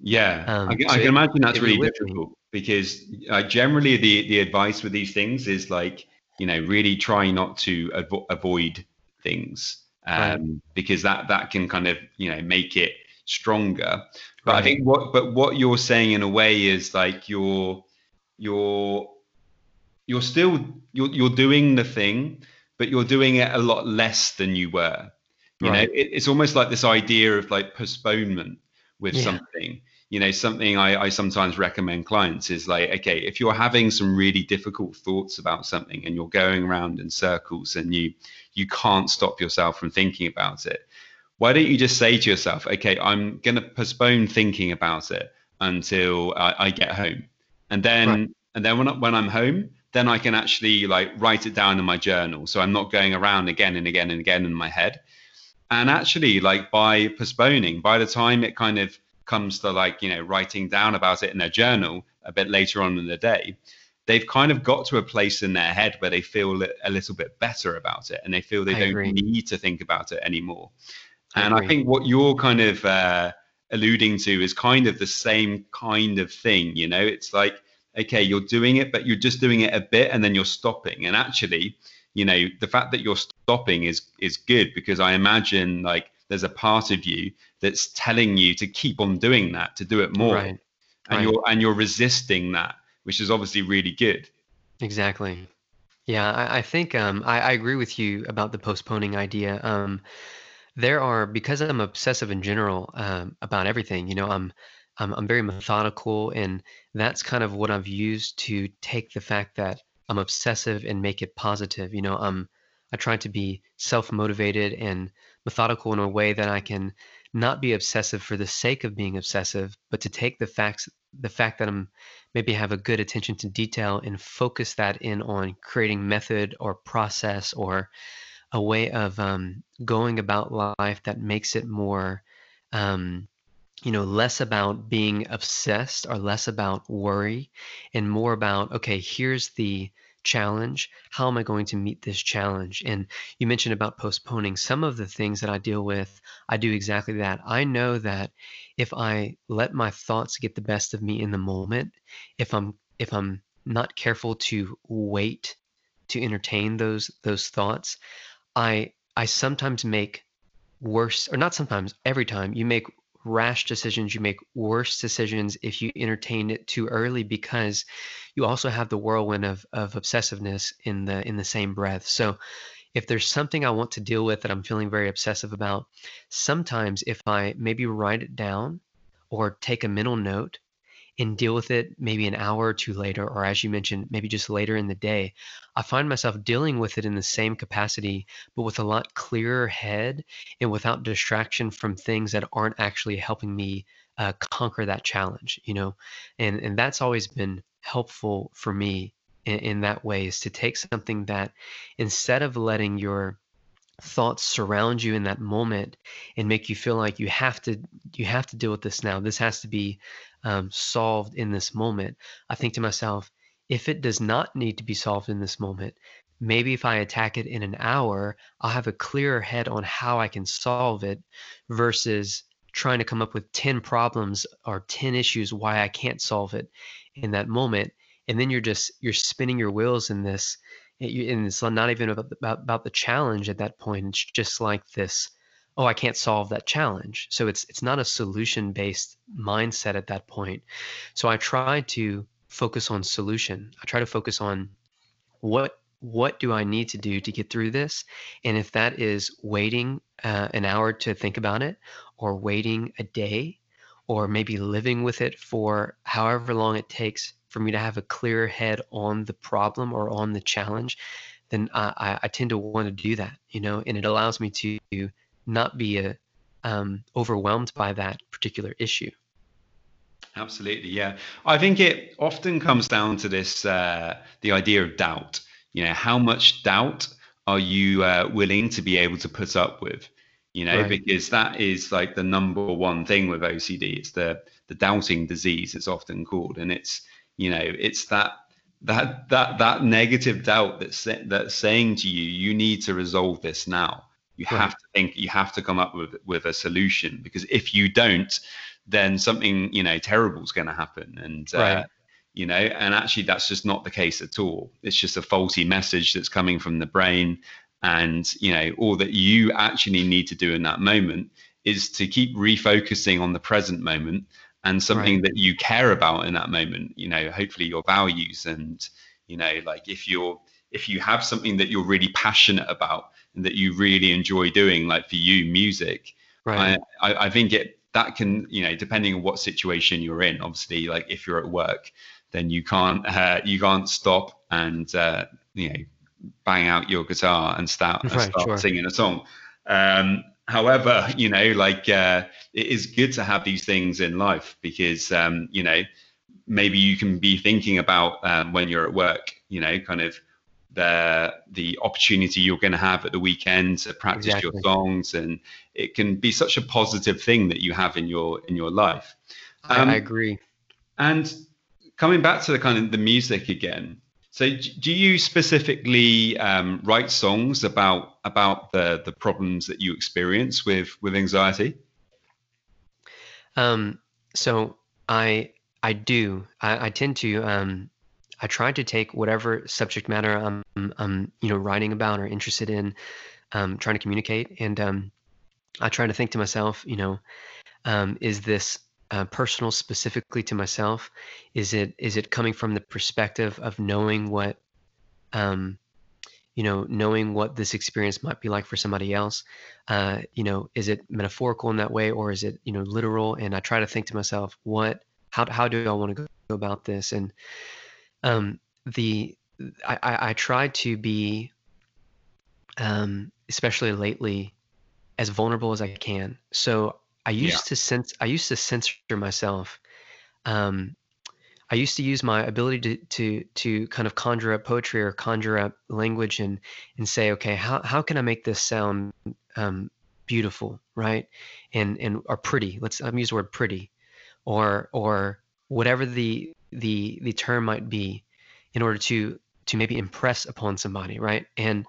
Yeah, I, Um, can- I so can it, imagine that's really me. difficult because uh, generally the the advice with these things is like you know really try not to avo avoid things Right, um, because that that can kind of you know make it stronger. But I think what but what you're saying in a way is like you're you're you're still you're you're doing the thing, but you're doing it a lot less than you were. You know, it, it's almost like this idea of like postponement with Yeah, something. You know, something I, I sometimes recommend clients is like, okay, if you're having some really difficult thoughts about something and you're going around in circles and you you can't stop yourself from thinking about it, why don't you just say to yourself, okay, I'm going to postpone thinking about it until I, I get home, and right, then and then when I, when I'm home, then I can actually like write it down in my journal, so I'm not going around again and again and again in my head. And actually, like by postponing, by the time it kind of comes to like you know writing down about it in their journal a bit later on in the day, they've kind of got to a place in their head where they feel a little bit better about it and they feel they I don't agree. need to think about it anymore I and I think what you're kind of uh, alluding to is kind of the same kind of thing. You know, it's like, okay, you're doing it, but you're just doing it a bit and then you're stopping. And actually, you know, the fact that you're stopping is is good because I imagine like there's a part of you that's telling you to keep on doing that, to do it more, Right, and right. you're and you're resisting that, which is obviously really good. Exactly. Yeah, I, I think um, I, I agree with you about the postponing idea. Um, there are because I'm obsessive in general um, about everything. You know, I'm, I'm I'm very methodical, and that's kind of what I've used to take the fact that I'm obsessive and make it positive. You know, I'm I try to be self-motivated and methodical in a way that I can not be obsessive for the sake of being obsessive, but to take the facts, the fact that I'm maybe have a good attention to detail and focus that in on creating method or process or a way of um, going about life that makes it more um, you know less about being obsessed or less about worry and more about okay here's the challenge. How am i going to meet this challenge? And you mentioned about postponing. Some of the things that i deal with i do exactly that. I know that if i let my thoughts get the best of me in the moment if i'm if i'm not careful to wait to entertain those those thoughts i i sometimes make worse or not sometimes every time you make rash decisions you make worse decisions if you entertain it too early because you also have the whirlwind of, of obsessiveness in the in the same breath. So if there's something i want to deal with that i'm feeling very obsessive about sometimes if i maybe write it down or take a mental note and deal with it maybe an hour or two later, or as you mentioned, maybe just later in the day, I find myself dealing with it in the same capacity, but with a lot clearer head and without distraction from things that aren't actually helping me uh, conquer that challenge, you know? And, and that's always been helpful for me in, in that way is to take something that instead of letting your thoughts surround you in that moment and make you feel like you have to you have to deal with this now. This has to be um, solved in this moment. I think to myself if it does not need to be solved in this moment maybe if i attack it in an hour i'll have a clearer head on how i can solve it versus trying to come up with 10 problems or 10 issues why i can't solve it in that moment. And then you're just you're spinning your wheels in this and it's not even about, about about the challenge at that point it's just like this oh i can't solve that challenge. So it's it's not a solution based mindset at that point. So i try to focus on solution. I try to focus on what what do i need to do to get through this? And if that is waiting uh, an hour to think about it or waiting a day or maybe living with it for however long it takes for me to have a clear head on the problem or on the challenge then i, I tend to want to do that you know and it allows me to not be a, um, overwhelmed by that particular issue Absolutely, yeah. I think it often comes down to this uh, the idea of doubt. you know how much doubt are you uh, willing to be able to put up with you know right. because that is like the number one thing with ocd it's the the doubting disease it's often called and it's you know it's that that that that negative doubt that's that's saying to you you need to resolve this now you right. have to think you have to come up with with a solution because if you don't then something you know terrible is going to happen and uh, right. uh, you know and actually that's just not the case at all it's just a faulty message that's coming from the brain and you know all that you actually need to do in that moment is to keep refocusing on the present moment and something right. that you care about in that moment you know hopefully your values and you know like if you're if you have something that you're really passionate about and that you really enjoy doing like for you music right I, I, I think it that can you know depending on what situation you're in obviously like if you're at work then you can't uh, you can't stop and uh, you know bang out your guitar and start, and start sure. singing a song um, however, you know, like uh, it is good to have these things in life because, um, you know, maybe you can be thinking about um, when you're at work, you know, kind of the the opportunity you're going to have at the weekend to practice exactly. your songs, and it can be such a positive thing that you have in your in your life. Um, I agree. And coming back to the kind of the music again, so, do you specifically um, write songs about about the the problems that you experience with with anxiety? Um, so I I do. I, I tend to. Um, I try to take whatever subject matter I'm, I'm you know writing about or interested in, um, trying to communicate, and um, I try to think to myself, you know, um, is this uh, personal specifically to myself? Is it is it coming from the perspective of knowing what, um, you know, knowing what this experience might be like for somebody else? Uh, you know, is it metaphorical in that way, or is it you know literal? And I try to think to myself, what, how how do I want to go about this? And um, the I, I, I try to be, um, especially lately, as vulnerable as I can. So I used yeah. to sense I used to censor myself. Um, I used to use my ability to to to kind of conjure up poetry or conjure up language and and say, okay, how how can I make this sound um, beautiful, right? And and or pretty. Let's I'm use the word pretty, or or whatever the the the term might be, in order to to maybe impress upon somebody, right? And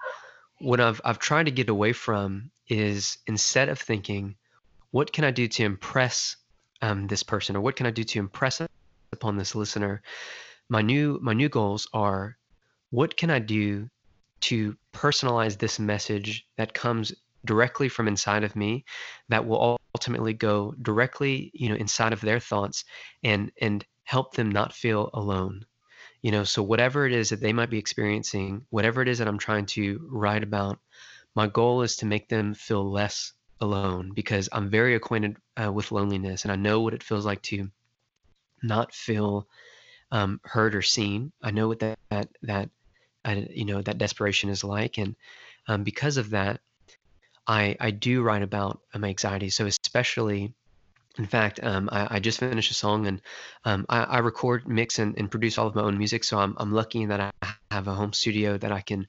what I've I've tried to get away from is instead of thinking what can I do to impress um, this person, or what can I do to impress upon this listener? My new my new goals are, what can I do to personalize this message that comes directly from inside of me, that will ultimately go directly, you know, inside of their thoughts, and and help them not feel alone you know so whatever it is that they might be experiencing whatever it is that i'm trying to write about my goal is to make them feel less alone because I'm very acquainted uh, with loneliness and I know what it feels like to not feel um, heard or seen. I know what that that, that uh, you know that desperation is like, and um, because of that, I I do write about my anxiety. So especially. In fact, um, I, I, just finished a song and um, I, I, record, mix, and, and, produce all of my own music. So I'm, I'm lucky that I have a home studio that I can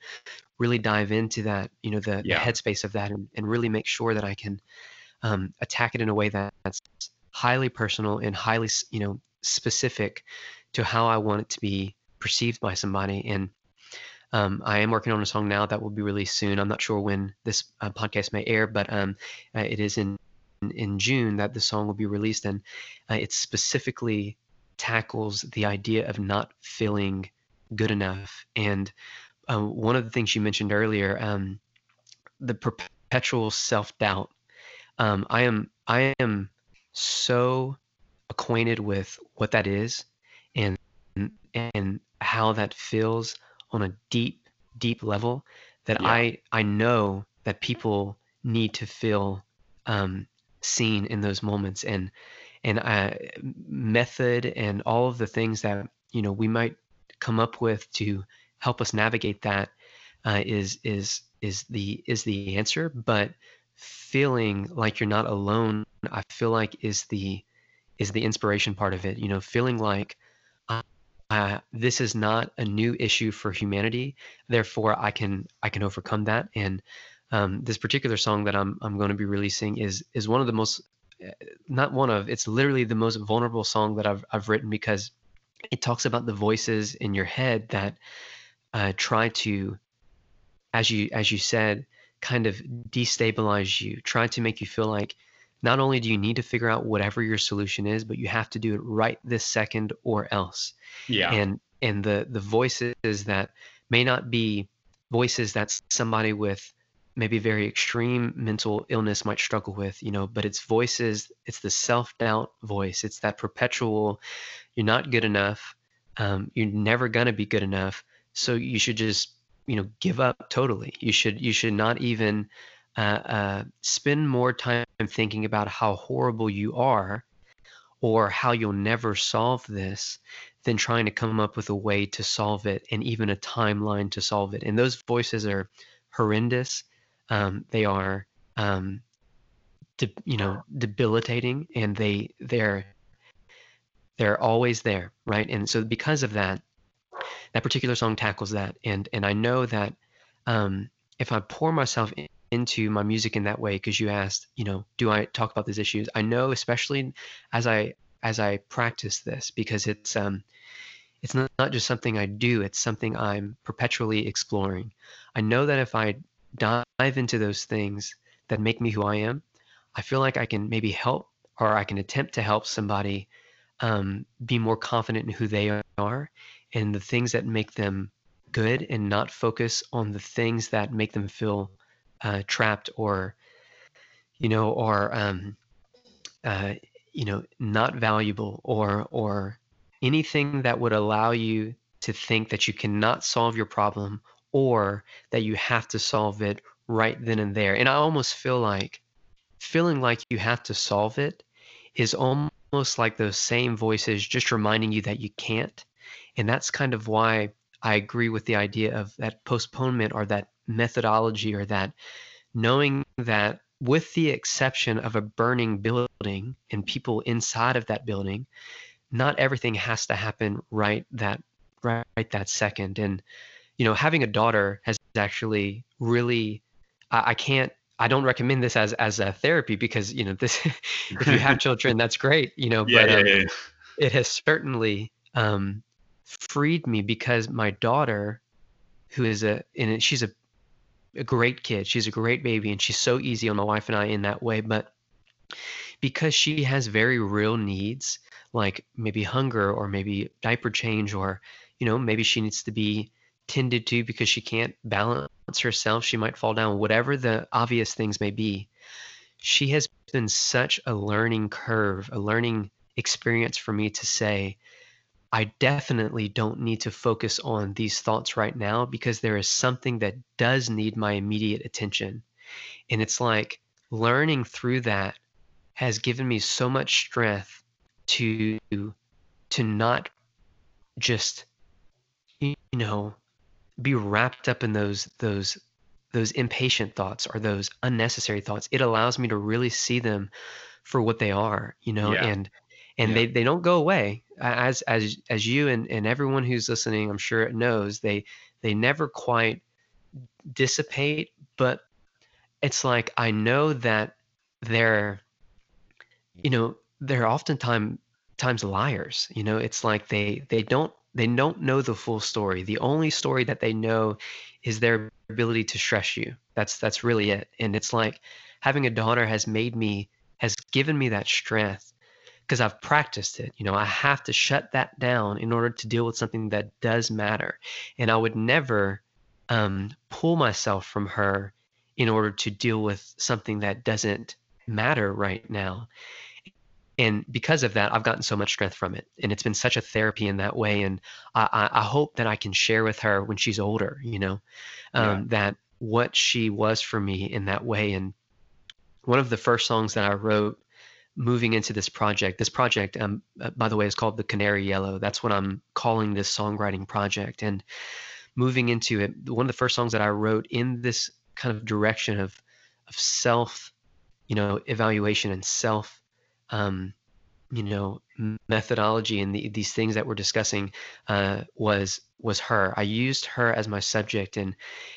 really dive into that, you know, the, yeah. the headspace of that and, and really make sure that I can um, attack it in a way that's highly personal and highly, you know, specific to how I want it to be perceived by somebody. And um, I am working on a song now that will be released soon. I'm not sure when this uh, podcast may air, but um, uh, it is in in June that the song will be released, and uh, it specifically tackles the idea of not feeling good enough and um, one of the things you mentioned earlier, um, the perpetual self doubt. Um, I am I am so acquainted with what that is, and and how that feels on a deep deep level that yeah. I I know that people need to feel um, seen in those moments and and uh, method and all of the things that you know we might come up with to help us navigate that uh, is is is the is the answer but feeling like you're not alone i feel like is the is the inspiration part of it you know feeling like uh, this is not a new issue for humanity. Therefore, I can I can overcome that. And um, this particular song that I'm I'm going to be releasing is is one of the most uh, not one of it's literally the most vulnerable song that I've I've written because it talks about the voices in your head that uh, try to, as you as you said, kind of destabilize you, try to make you feel like not only do you need to figure out whatever your solution is, but you have to do it right this second or else. Yeah. And and the the voices that may not be voices that somebody with maybe very extreme mental illness might struggle with, you know, but it's voices, it's the self-doubt voice. It's that perpetual, you're not good enough. Um, you're never gonna be good enough. So you should just, you know, give up totally. You should you should not even uh, uh, spend more time thinking about how horrible you are or how you'll never solve this than trying to come up with a way to solve it and even a timeline to solve it. And those voices are horrendous. Um, they are, um, de- you know, debilitating, and they they're they're always there, right? And so because of that, that particular song tackles that. And and I know that um, if I pour myself in, into my music in that way because you asked you know do i talk about these issues? I know especially as i as i practice this because it's um it's not, not just something i do it's something i'm perpetually exploring. I know that if i dive into those things that make me who i am i feel like i can maybe help or i can attempt to help somebody um, be more confident in who they are and the things that make them good and not focus on the things that make them feel uh, trapped or you know or um, uh, you know not valuable or or anything that would allow you to think that you cannot solve your problem or that you have to solve it right then and there. And i almost feel like feeling like you have to solve it is almost like those same voices just reminding you that you can't and that's kind of why i agree with the idea of that postponement or that methodology or that knowing that with the exception of a burning building and people inside of that building not everything has to happen right that right, right that second and you know having a daughter has actually really I, I can't I don't recommend this as as a therapy because you know this if you have children that's great you know yeah, but yeah, um, yeah. it has certainly um, freed me because my daughter who is a and she's a a great kid. She's a great baby, and she's so easy on my wife and I in that way. But because she has very real needs, like maybe hunger or maybe diaper change, or you know maybe she needs to be tended to because she can't balance herself. She might fall down. Whatever the obvious things may be, she has been such a learning curve, a learning experience for me to say I definitely don't need to focus on these thoughts right now because there is something that does need my immediate attention. And it's like learning through that has given me so much strength to to not just you know be wrapped up in those those those impatient thoughts or those unnecessary thoughts. It allows me to really see them for what they are, you know, Yeah. and and Yeah. they, they don't go away. As as as you and, and everyone who's listening i'm sure it knows they they never quite dissipate but it's like i know that they're you know they're oftentimes times liars you know? It's like they they don't they don't know the full story. The only story that they know is their ability to stress you. That's that's really it. And it's like having a daughter has made me has given me that strength because I've practiced it. You know, I have to shut that down in order to deal with something that does matter. And I would never um, pull myself from her in order to deal with something that doesn't matter right now. And because of that, I've gotten so much strength from it. And it's been such a therapy in that way. And I, I, hope that I can share with her when she's older, you know, um, that what she was for me in that way. And one of the first songs that I wrote moving into this project. This project, um, uh, by the way, is called the Canary Yellow. That's what I'm calling this songwriting project. And moving into it, one of the first songs that I wrote in this kind of direction of of self, you know, evaluation and self, um, you know methodology and the, these things that we're discussing uh, was was her. I used her as my subject, and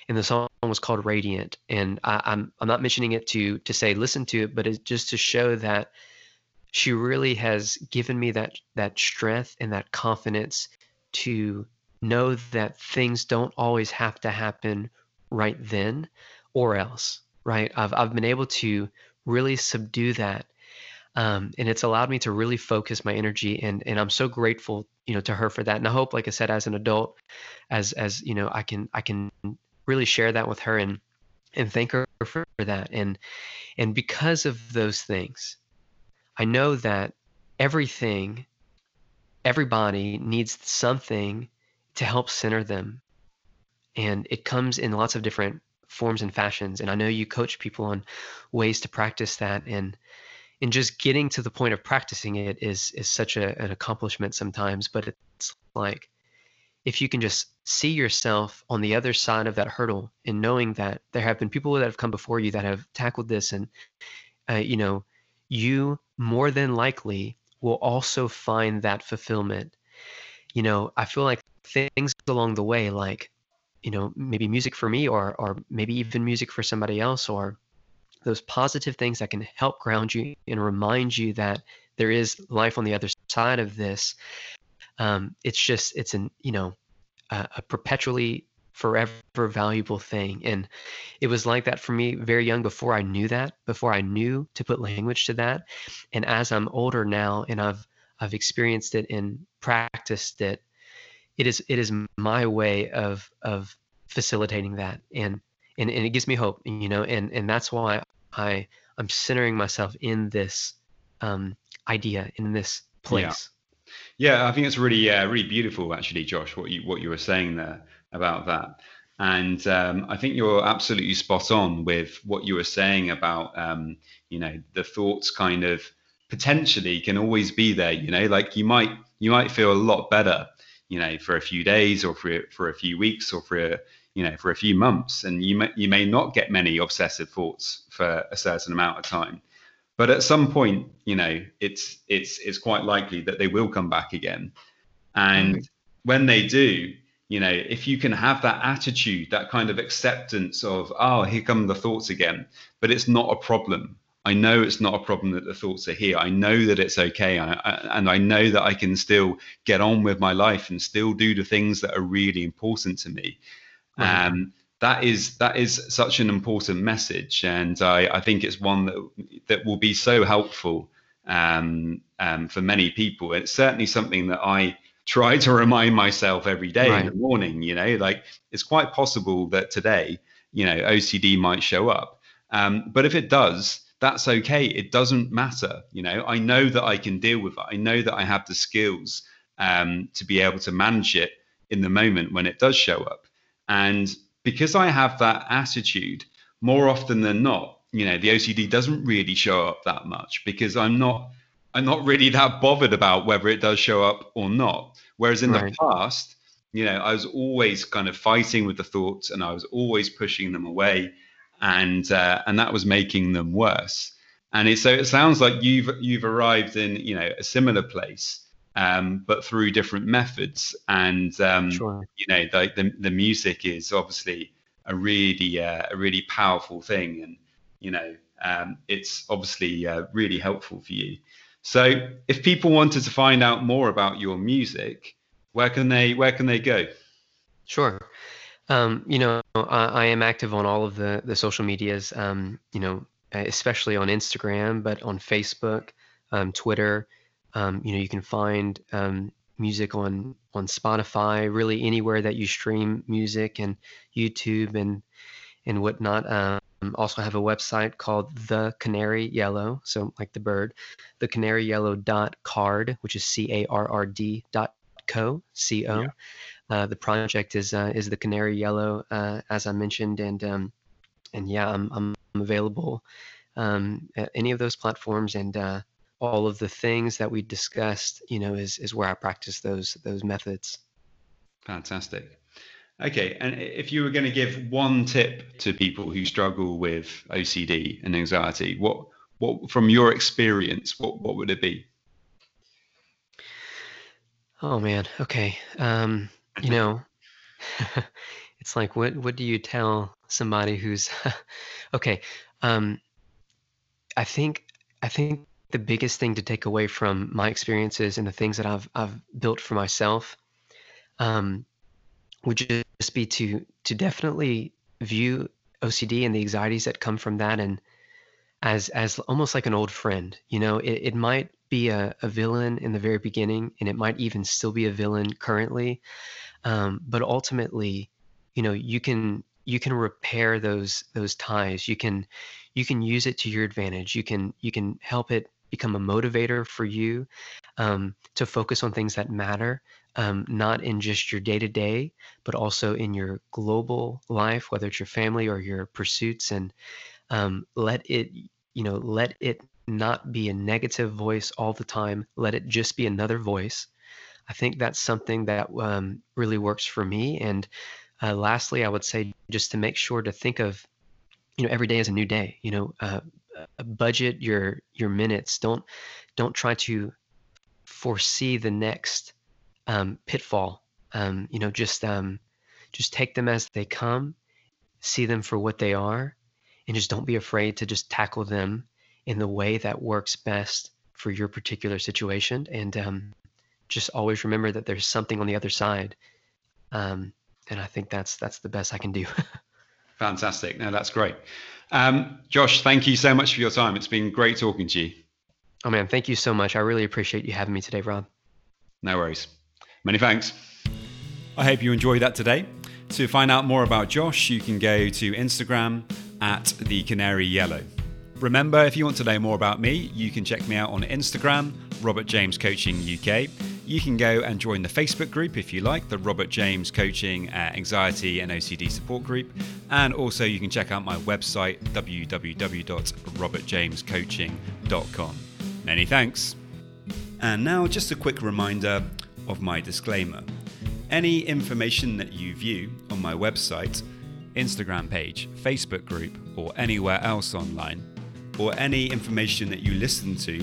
in the song was called Radiant. And I, I'm I'm not mentioning it to to say listen to it, but it's just to show that she really has given me that that strength and that confidence to know that things don't always have to happen right then or else right i've, I've been able to really subdue that um, and it's allowed me to really focus my energy and and i'm so grateful you know to her for that and i hope like i said as an adult as as you know i can i can really share that with her and and thank her for that and and because of those things I know that everything, everybody needs something to help center them. And it comes in lots of different forms and fashions. And I know you coach people on ways to practice that. And and just getting to the point of practicing it is is such a, an accomplishment sometimes. But it's like if you can just see yourself on the other side of that hurdle and knowing that there have been people that have come before you that have tackled this and uh, you know you more than likely will also find that fulfillment. You know, I feel like things along the way, like, you know, maybe music for me or or maybe even music for somebody else or those positive things that can help ground you and remind you that there is life on the other side of this. Um, it's just it's an you know a, a perpetually forever valuable thing. And it was like that for me very young before I knew that, before I knew to put language to that. And as I'm older now and I've I've experienced it and practiced it, it is it is my way of of facilitating that and and, and it gives me hope, you know, and and that's why I I'm centering myself in this um, idea in this place. Yeah. I think it's really, uh, really beautiful, actually, Josh. What you what you were saying there, about that. And um, I think you're absolutely spot on with what you were saying about, um, you know, the thoughts kind of potentially can always be there. You know, like you might you might feel a lot better, you know, for a few days or for for a few weeks or for a, you know for a few months, and you may you may not get many obsessive thoughts for a certain amount of time. But at some point, you know, it's it's it's quite likely that they will come back again, and when they do, you know if you can have that attitude that kind of acceptance of oh here come the thoughts again but it's not a problem. I know it's not a problem that the thoughts are here. I know that it's okay. I, I, and i know that i can still get on with my life and still do the things that are really important to me. Right. um, that is that is such an important message and i, I think it's one that that will be so helpful um, um, for many people it's certainly something that i try to remind myself every day right. in the morning. You know, like it's quite possible that today, you know, OCD might show up. Um, but if it does, that's okay. It doesn't matter. You know, I know that I can deal with it. I know that I have the skills um, to be able to manage it in the moment when it does show up. And because I have that attitude, more often than not, you know, the OCD doesn't really show up that much because I'm not I'm not really that bothered about whether it does show up or not. Whereas in right. the past, you know, I was always kind of fighting with the thoughts and I was always pushing them away, and uh, and that was making them worse. And it, so it sounds like you've you've arrived in you know a similar place, um, but through different methods. And um, sure. you know, the, the, the music is obviously a really uh, a really powerful thing, and you know, um, it's obviously uh, really helpful for you. So if people wanted to find out more about your music, where can they where can they go? Sure. Um, you know, I, I, am active on all of the the social medias. Um, you know, especially on Instagram, but on Facebook, um, Twitter. Um, you know, you can find um, music on on Spotify, really anywhere that you stream music, and YouTube and and whatnot. Um, also have a website called The Canary Yellow, so like the bird, the Canary Yellow dot card, which is C A R R D dot co c o. Yeah. Uh, the project is uh, is the Canary Yellow, uh, as I mentioned, and um, and yeah, I'm I'm available um, at any of those platforms, and uh, all of the things that we discussed, you know, is is where I practice those those methods. Fantastic. Okay, and if you were going to give one tip to people who struggle with OCD and anxiety, what what from your experience, what what would it be? Oh man. Okay. Um, you know, it's like what what do you tell somebody who's okay? Um, I think I think the biggest thing to take away from my experiences and the things that I've I've built for myself um, would just be to to definitely view OCD and the anxieties that come from that and as as almost like an old friend. You know, it, it might be a, a villain in the very beginning and it might even still be a villain currently. Um, but ultimately, you know, you can you can repair those those ties. You can you can use it to your advantage. You can you can help it become a motivator for you um, to focus on things that matter, um, not in just your day to day, but also in your global life, whether it's your family or your pursuits, and um, let it you know let it not be a negative voice all the time. Let it just be another voice. I think that's something that um, really works for me. And uh, lastly, I would say just to make sure to think of, you know, every day is a new day. You know, uh, uh, budget your your minutes. Don't don't try to foresee the next um, pitfall. Um, you know, just um, just take them as they come, see them for what they are, and just don't be afraid to just tackle them in the way that works best for your particular situation. And um, just always remember that there's something on the other side. Um, and I think that's that's the best I can do. Fantastic. No, that's great. Um, Josh, thank you so much for your time. It's been great talking to you. Oh man, thank you so much. I really appreciate you having me today, Rob. No worries. Many thanks. I hope you enjoyed that today. To find out more about Josh, you can go to Instagram at the Canary Yellow. Remember, if you want to know more about me, you can check me out on Instagram, Robert James Coaching UK. You can go and join the Facebook group if you like, the Robert James Coaching uh, Anxiety and OCD Support Group. And also, you can check out my website, www.robertjamescoaching.com. Many thanks. And now, just a quick reminder of my disclaimer. Any information that you view on my website, Instagram page, Facebook group, or anywhere else online or any information that you listen to